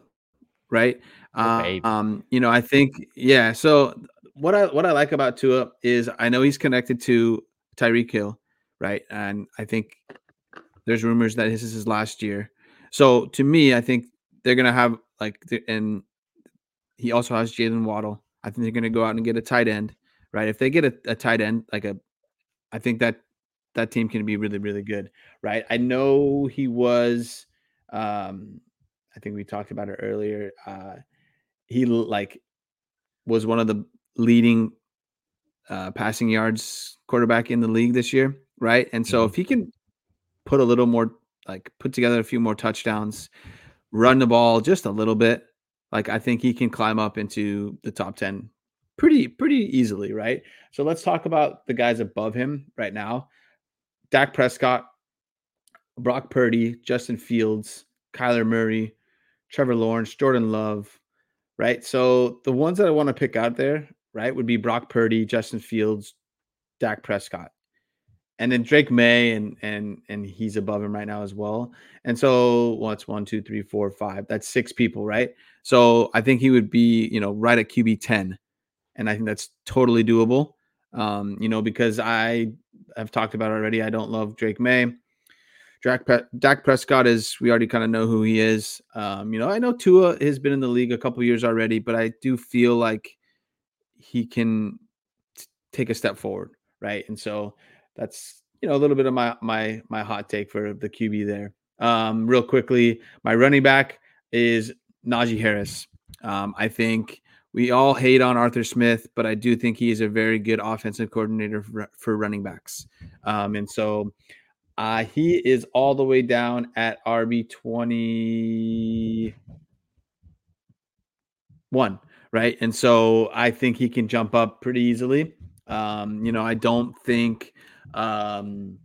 right? Uh, um, you know, I think yeah. So what I what I like about Tua is I know he's connected to Tyreek Hill, right? And I think there's rumors that this is his last year. So to me, I think they're gonna have like, and he also has Jaylen Waddle. I think they're gonna go out and get a tight end, right? If they get a, a tight end, like a, I think that that team can be really, really good, right? I know he was. Um, I think we talked about it earlier. Uh, he like was one of the leading uh, passing yards quarterback in the league this year, right? And so mm-hmm. if he can put a little more, like put together a few more touchdowns, run the ball just a little bit, like I think he can climb up into the top ten pretty pretty easily, right? So let's talk about the guys above him right now. Dak Prescott, Brock Purdy, Justin Fields, Kyler Murray, Trevor Lawrence, Jordan Love, right? So the ones that I want to pick out there, right, would be Brock Purdy, Justin Fields, Dak Prescott. And then Drake Maye and and and he's above him right now as well. And so what's well, one, two, three, four, five. That's six people, right? So I think he would be, you know, right at QB 10. And I think that's totally doable. Um, you know, because I have talked about already. I don't love Drake Maye. Dak, Dak Prescott is, we already kind of know who he is. Um, you know, I know Tua has been in the league a couple years already, but I do feel like he can t- take a step forward, right? And so that's you know a little bit of my my my hot take for the QB there. Um, real quickly, my running back is Najee Harris. Um, I think we all hate on Arthur Smith, but I do think he is a very good offensive coordinator for, for running backs. Um, and so uh, he is all the way down at RB 21, right? And so I think he can jump up pretty easily. Um, you know, I don't think, um,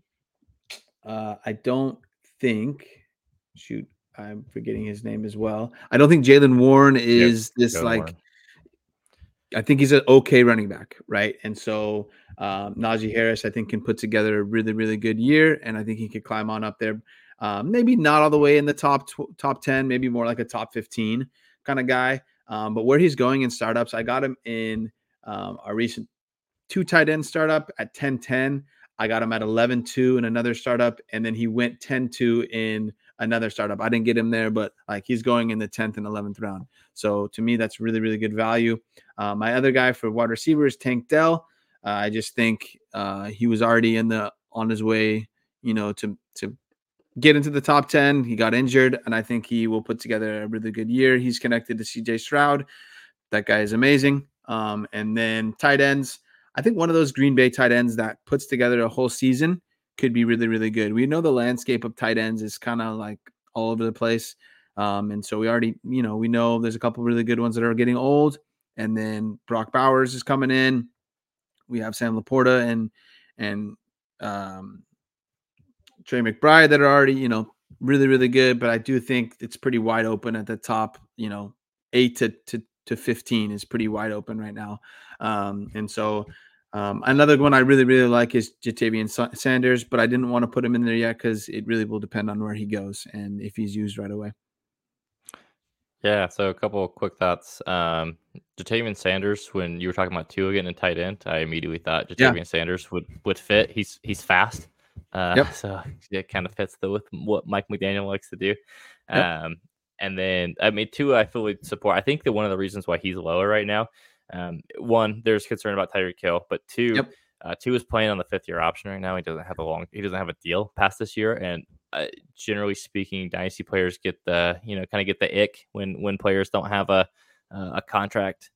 uh, I don't think, shoot, I'm forgetting his name as well. I don't think Jaylen Warren is yep, this like. Warren I think he's an okay running back, right? And so um, Najee Harris, I think, can put together a really, really good year, and I think he could climb on up there. Um, maybe not all the way in the top tw- top ten, maybe more like a top fifteen kind of guy. Um, but where he's going in startups, I got him in um, our recent two tight end startup at 10 10. I got him at 11 2 in another startup, and then he went 10 2 in another startup. I didn't get him there, but like he's going in the 10th and 11th round. So to me, that's really, really good value. Uh, my other guy for wide receiver is Tank Dell. Uh, I just think uh, he was already in the on his way, you know, to to get into the top 10. He got injured, and I think he will put together a really good year. He's connected to CJ Stroud. That guy is amazing. Um, and then tight ends. I think one of those Green Bay tight ends that puts together a whole season could be really, really good. We know the landscape of tight ends is kind of like all over the place. Um, and so we already, you know, we know there's a couple really good ones that are getting old. And then Brock Bowers is coming in. We have Sam LaPorta and and um, Trey McBride that are already, you know, really, really good. But I do think it's pretty wide open at the top, you know, eight to to to 15 is pretty wide open right now. Um, and so um, another one I really, really like is Ja'Tavion Sanders, but I didn't want to put him in there yet because it really will depend on where he goes and if he's used right away. Yeah, so a couple of quick thoughts. Um, Ja'Tavion Sanders, when you were talking about Tua getting a tight end, I immediately thought Ja'Tavion yeah. Sanders would would fit. He's he's fast, uh, yep. so it kind of fits the, with what Mike McDaniel likes to do. Yep. Um, and then I mean, Tua, I fully support. I think that one of the reasons why he's lower right now, um, one, there's concern about Tyreek Hill, but two, yep. uh, Tua is playing on the fifth year option right now. He doesn't have a long, he doesn't have a deal past this year, and uh, generally speaking, dynasty players get the you know kind of get the ick when when players don't have a uh, a contract.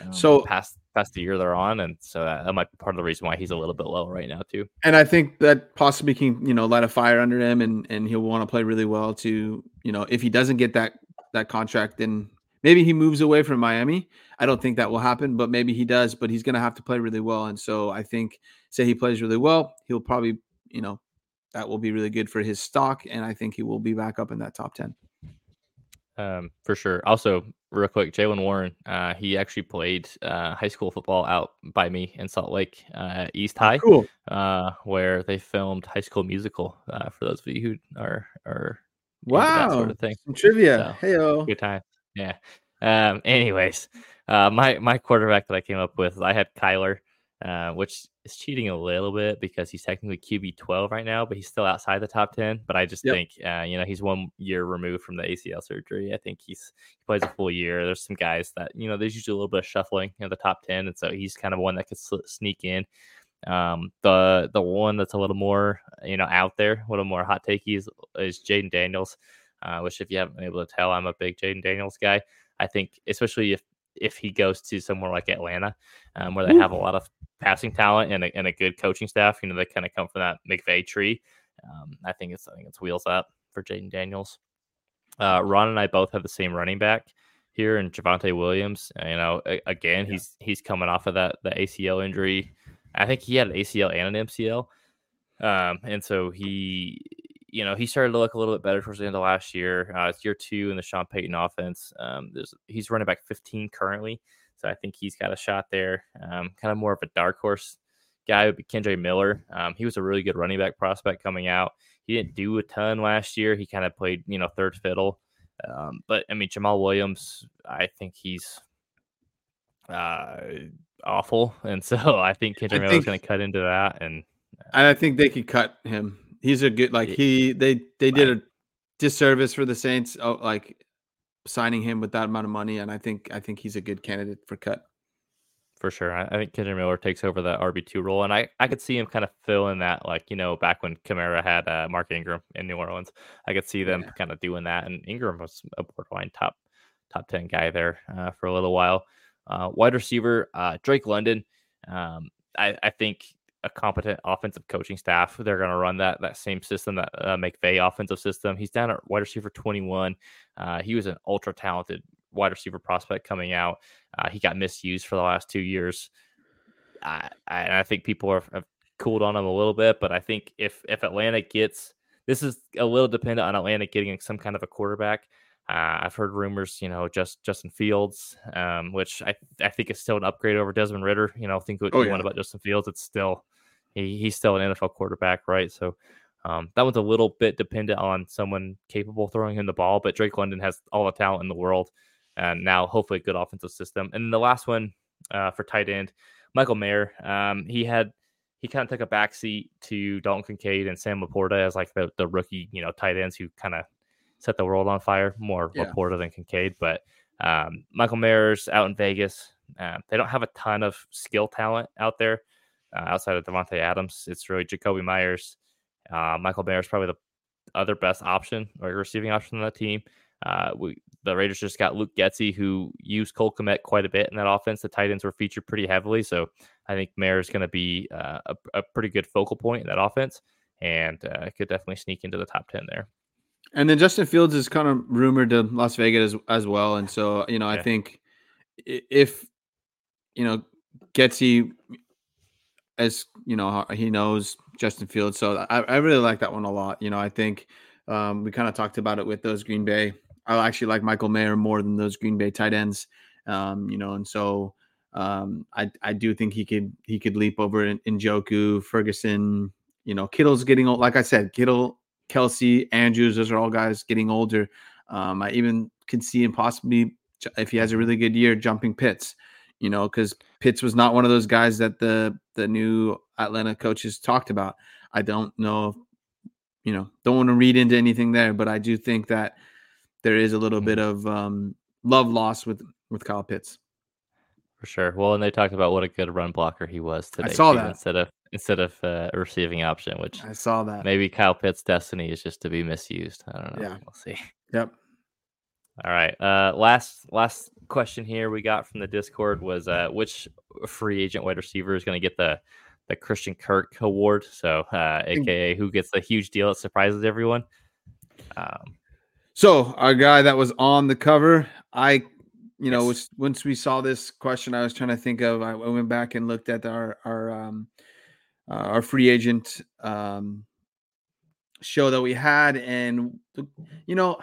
Um, so past past the year they're on, and so that, that, might be part of the reason why he's a little bit low right now too. And I think that possibly can you know light a fire under him, and and he'll want to play really well to you know if he doesn't get that that contract, then maybe he moves away from Miami. I don't think that will happen, but maybe he does. But he's going to have to play really well, and so I think say he plays really well, he'll probably you know that will be really good for his stock, and I think he will be back up in that top ten. Um, for sure. Also, real quick, Jaylen Warren, uh, he actually played uh, high school football out by me in Salt Lake uh, East oh, High, cool. uh, where they filmed High School Musical. Uh, for those of you who are are wow sort of thing, Some trivia. So, hey, good time. Yeah. Um. Anyways, uh, my my quarterback that I came up with, I had Kyler uh, which is cheating a little bit because he's technically QB 12 right now, but he's still outside the top 10. But I just yep. think, uh, you know, he's one year removed from the ACL surgery. I think he's he plays a full year. There's some guys that, you know, there's usually a little bit of shuffling in the top 10. And so he's kind of one that could sneak in. Um, the the one that's a little more, you know, out there, a little more hot takey is, is Jayden Daniels, uh, which if you haven't been able to tell, I'm a big Jayden Daniels guy. I think, especially if if he goes to somewhere like Atlanta, um, where they Ooh. have a lot of passing talent and a, and a good coaching staff. You know, they kind of come from that McVay tree. Um, I think it's I think it's wheels up for Jayden Daniels. Uh, Ron and I both have the same running back here, and Javonte Williams. Uh, you know, again, yeah. he's he's coming off of that the ACL injury. I think he had an ACL and an MCL, um, and so he, you know, he started to look a little bit better towards the end of last year. Uh, it's year two in the Sean Payton offense. Um, there's he's running back 15 currently. So I think he's got a shot there. Um, kind of more of a dark horse guy would be Kendre Miller. Um, he was a really good running back prospect coming out. He didn't do a ton last year. He kind of played, you know, third fiddle. Um, but I mean, Jamaal Williams, I think he's uh, awful, and so I think Kendre Miller is going to cut into that. And uh, and I think they could cut him. He's a good like he they they did a disservice for the Saints. Oh, like signing him with that amount of money, and I think I think he's a good candidate for cut. For sure, I, I think Kendre Miller takes over that RB two role, and I, I could see him kind of fill in that, like you know, back when Kamara had uh, Mark Ingram in New Orleans, I could see them yeah. kind of doing that, and Ingram was a borderline top top ten guy there uh, for a little while. Uh, wide receiver uh, Drake London, um, I, I think a competent offensive coaching staff. They're going to run that that same system, that uh, McVay offensive system. He's down at wide receiver 21. Uh, he was an ultra talented wide receiver prospect coming out. Uh, he got misused for the last two years. I, I, I think people are, have cooled on him a little bit, but I think if if Atlanta gets this is a little dependent on Atlanta getting some kind of a quarterback. Uh, I've heard rumors, you know, just Justin Fields, um, which I I think is still an upgrade over Desmond Ridder. You know, think what oh, you yeah. want about Justin Fields. It's still he, he's still an NFL quarterback, right? So um, that one's a little bit dependent on someone capable throwing him the ball, but Drake London has all the talent in the world, and now hopefully a good offensive system. And the last one uh, for tight end, Michael Mayer. Um, he had he kind of took a backseat to Dalton Kincaid and Sam LaPorta as like the, the rookie, you know, tight ends who kind of set the world on fire. More yeah. LaPorta than Kincaid, but um, Michael Mayer's out in Vegas. Uh, they don't have a ton of skill talent out there uh, outside of Davante Adams. It's really Jakobi Meyers. Uh, Michael Mayer is probably the other best option or receiving option on that team. Uh, we the Raiders just got Luke Getsy, who used Cole Kmet quite a bit in that offense. The tight ends were featured pretty heavily, so I think Mayer is going to be uh, a, a, pretty good focal point in that offense, and uh, could definitely sneak into the top ten there. And then Justin Fields is kind of rumored to Las Vegas as, as well, and so you know yeah. I think if you know Getsy as you know he knows Justin Fields, so I, I really like that one a lot. You know I think um, we kind of talked about it with those Green Bay I actually like Michael Mayer more than those Green Bay tight ends. Um, you know, and so um, I I do think he could he could leap over in, Njoku, Ferguson. You know, Kittle's getting old. Like I said, Kittle, Kelsey, Andrews, those are all guys getting older. Um, I even can see him possibly if he has a really good year jumping Pitts. You know, because Pitts was not one of those guys that the the new Atlanta coaches talked about. I don't know, you know, don't want to read into anything there, but I do think that there is a little bit mm-hmm. of um, love lost with with Kyle Pitts. For sure. Well, and they talked about what a good run blocker he was today. I saw that instead of instead of uh, a receiving option, which I saw that. Maybe Kyle Pitts' destiny is just to be misused. I don't know. Yeah, we'll see. Yep. All right. Uh, last last question here we got from the Discord was uh, which free agent wide receiver is going to get the the Christian Kirk award? So, uh, aka who gets the huge deal that surprises everyone. Um, so our guy that was on the cover, I, you know, was, once we saw this question, I was trying to think of. I went back and looked at our our um, uh, our free agent um, show that we had, and you know,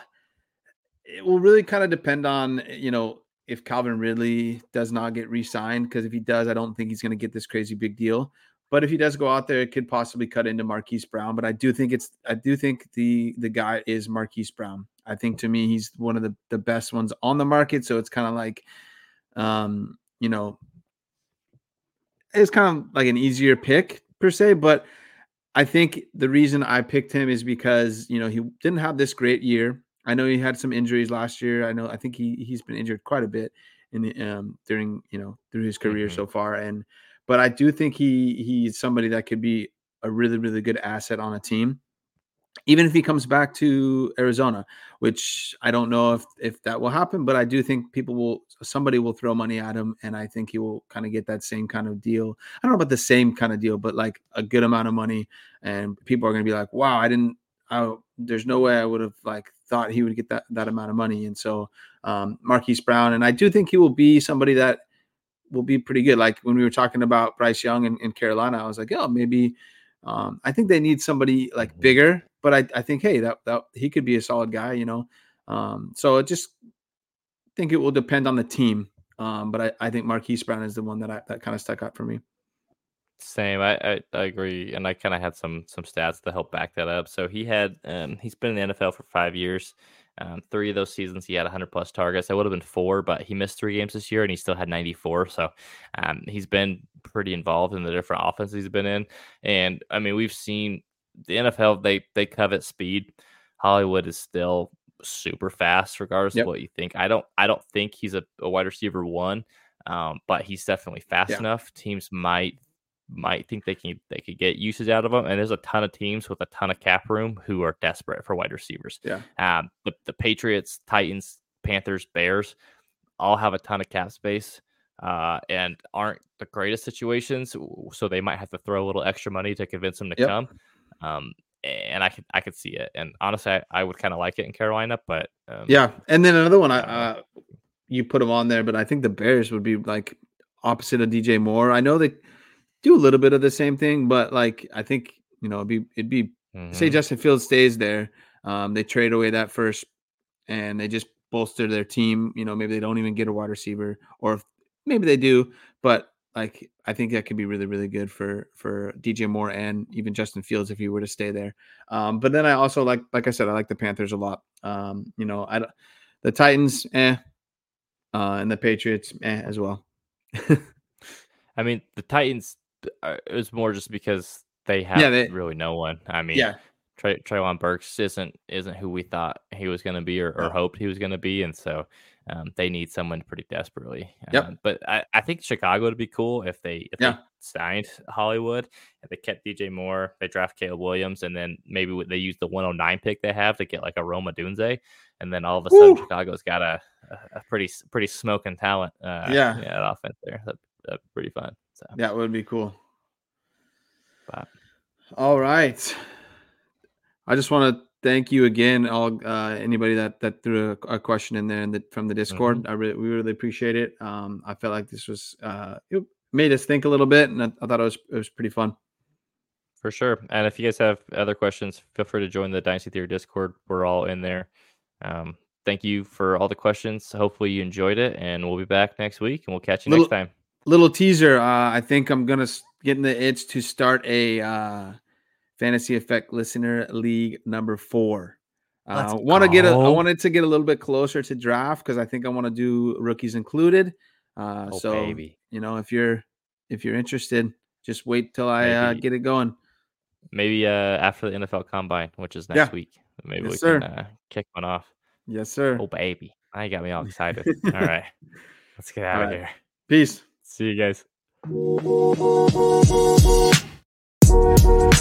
it will really kind of depend on you know if Calvin Ridley does not get re-signed. Because if he does, I don't think he's going to get this crazy big deal. But if he does go out there, it could possibly cut into Marquise Brown. But I do think it's I do think the the guy is Marquise Brown. I think to me he's one of the the best ones on the market. So it's kind of like, um, you know, it's kind of like an easier pick per se. But I think the reason I picked him is because you know he didn't have this great year. I know he had some injuries last year. I know I think he he's been injured quite a bit in the, um during you know through his career mm-hmm. so far and but I do think he he's somebody that could be a really really good asset on a team even if he comes back to Arizona, which I don't know if if that will happen, but I do think people will somebody will throw money at him, and I think he will kind of get that same kind of deal. I don't know about the same kind of deal, but like a good amount of money, and people are going to be like, "Wow, I didn't. I, there's no way I would have like thought he would get that that amount of money." And so um, Marquise Brown, and I do think he will be somebody that will be pretty good. Like when we were talking about Bryce Young in, in Carolina, I was like, oh, maybe um, I think they need somebody like mm-hmm. bigger. But I, I think, hey, that, that he could be a solid guy, you know. Um, so it just think it will depend on the team. Um, but I, I think Marquise Brown is the one that I, that kind of stuck out for me. Same, I, I, I agree, and I kind of had some some stats to help back that up. So he had um, he's been in the NFL for five years. Um, three of those seasons, he had 100 plus targets. That would have been four, but he missed three games this year, and he still had 94. So um, he's been pretty involved in the different offenses he's been in. And I mean, we've seen the NFL; they they covet speed. Hollywood is still super fast, regardless yep. of what you think. I don't I don't think he's a, a wide receiver one, um, but he's definitely fast yeah. enough. Teams might might think they can they could get usage out of them. And there's a ton of teams with a ton of cap room who are desperate for wide receivers. Yeah. Um, the, the Patriots, Titans, Panthers, Bears all have a ton of cap space uh, and aren't the greatest situations. So they might have to throw a little extra money to convince them to yep. come. Um, and I could I could see it. And honestly, I, I would kind of like it in Carolina, but um, yeah. And then another one, I uh, you put them on there, but I think the Bears would be like opposite of DJ Moore. I know they do a little bit of the same thing, but like I think you know it'd be it'd be mm-hmm. say Justin Fields stays there, um, they trade away that first, and they just bolster their team. You know, maybe they don't even get a wide receiver, or maybe they do, but like I think that could be really really good for for DJ Moore and even Justin Fields if he were to stay there. Um, but then I also like like I said I like the Panthers a lot. Um, you know, I the Titans, eh, uh, and the Patriots, eh, as well. I mean, the Titans. Uh, it was more just because they have yeah, they, really no one. I mean, yeah, Tre- Treylon Burks isn't isn't who we thought he was going to be or, or, hoped he was going to be, and so um, they need someone pretty desperately. Yep. Um, but I, I think Chicago would be cool if they if yeah. they signed Hollywood, if they kept DJ Moore, they draft Caleb Williams, and then maybe they use the 109 pick they have to get like a Rome Odunze, and then all of a sudden Woo! Chicago's got a, a, a pretty pretty smoking talent. Uh, yeah, yeah, offense there. That'd, that'd be pretty fun. So that would be cool. But. All right. I just want to thank you again, all uh, anybody that that threw a, a question in there and the, from the Discord. Mm-hmm. I really we really appreciate it. Um, I felt like this was uh, it made us think a little bit, and I, I, thought it was it was pretty fun. For sure. And if you guys have other questions, feel free to join the Dynasty Theory Discord. We're all in there. Um, thank you for all the questions. Hopefully you enjoyed it, and we'll be back next week, and we'll catch you little, next time. Little teaser. Uh, I think I'm gonna get in the itch to start a. Uh, Fantasy Effect Listener League number four. Uh, want to get a, I wanted to get a little bit closer to draft because I think I want to do rookies included. Uh, oh, so baby. you know, if you're if you're interested, just wait till I uh, get it going. Maybe uh, after the NFL Combine, which is next yeah. week, maybe yes, we sir. can uh, kick one off. Yes, sir. Oh baby, I got me all excited. all right, let's get out of here. Peace. See you guys.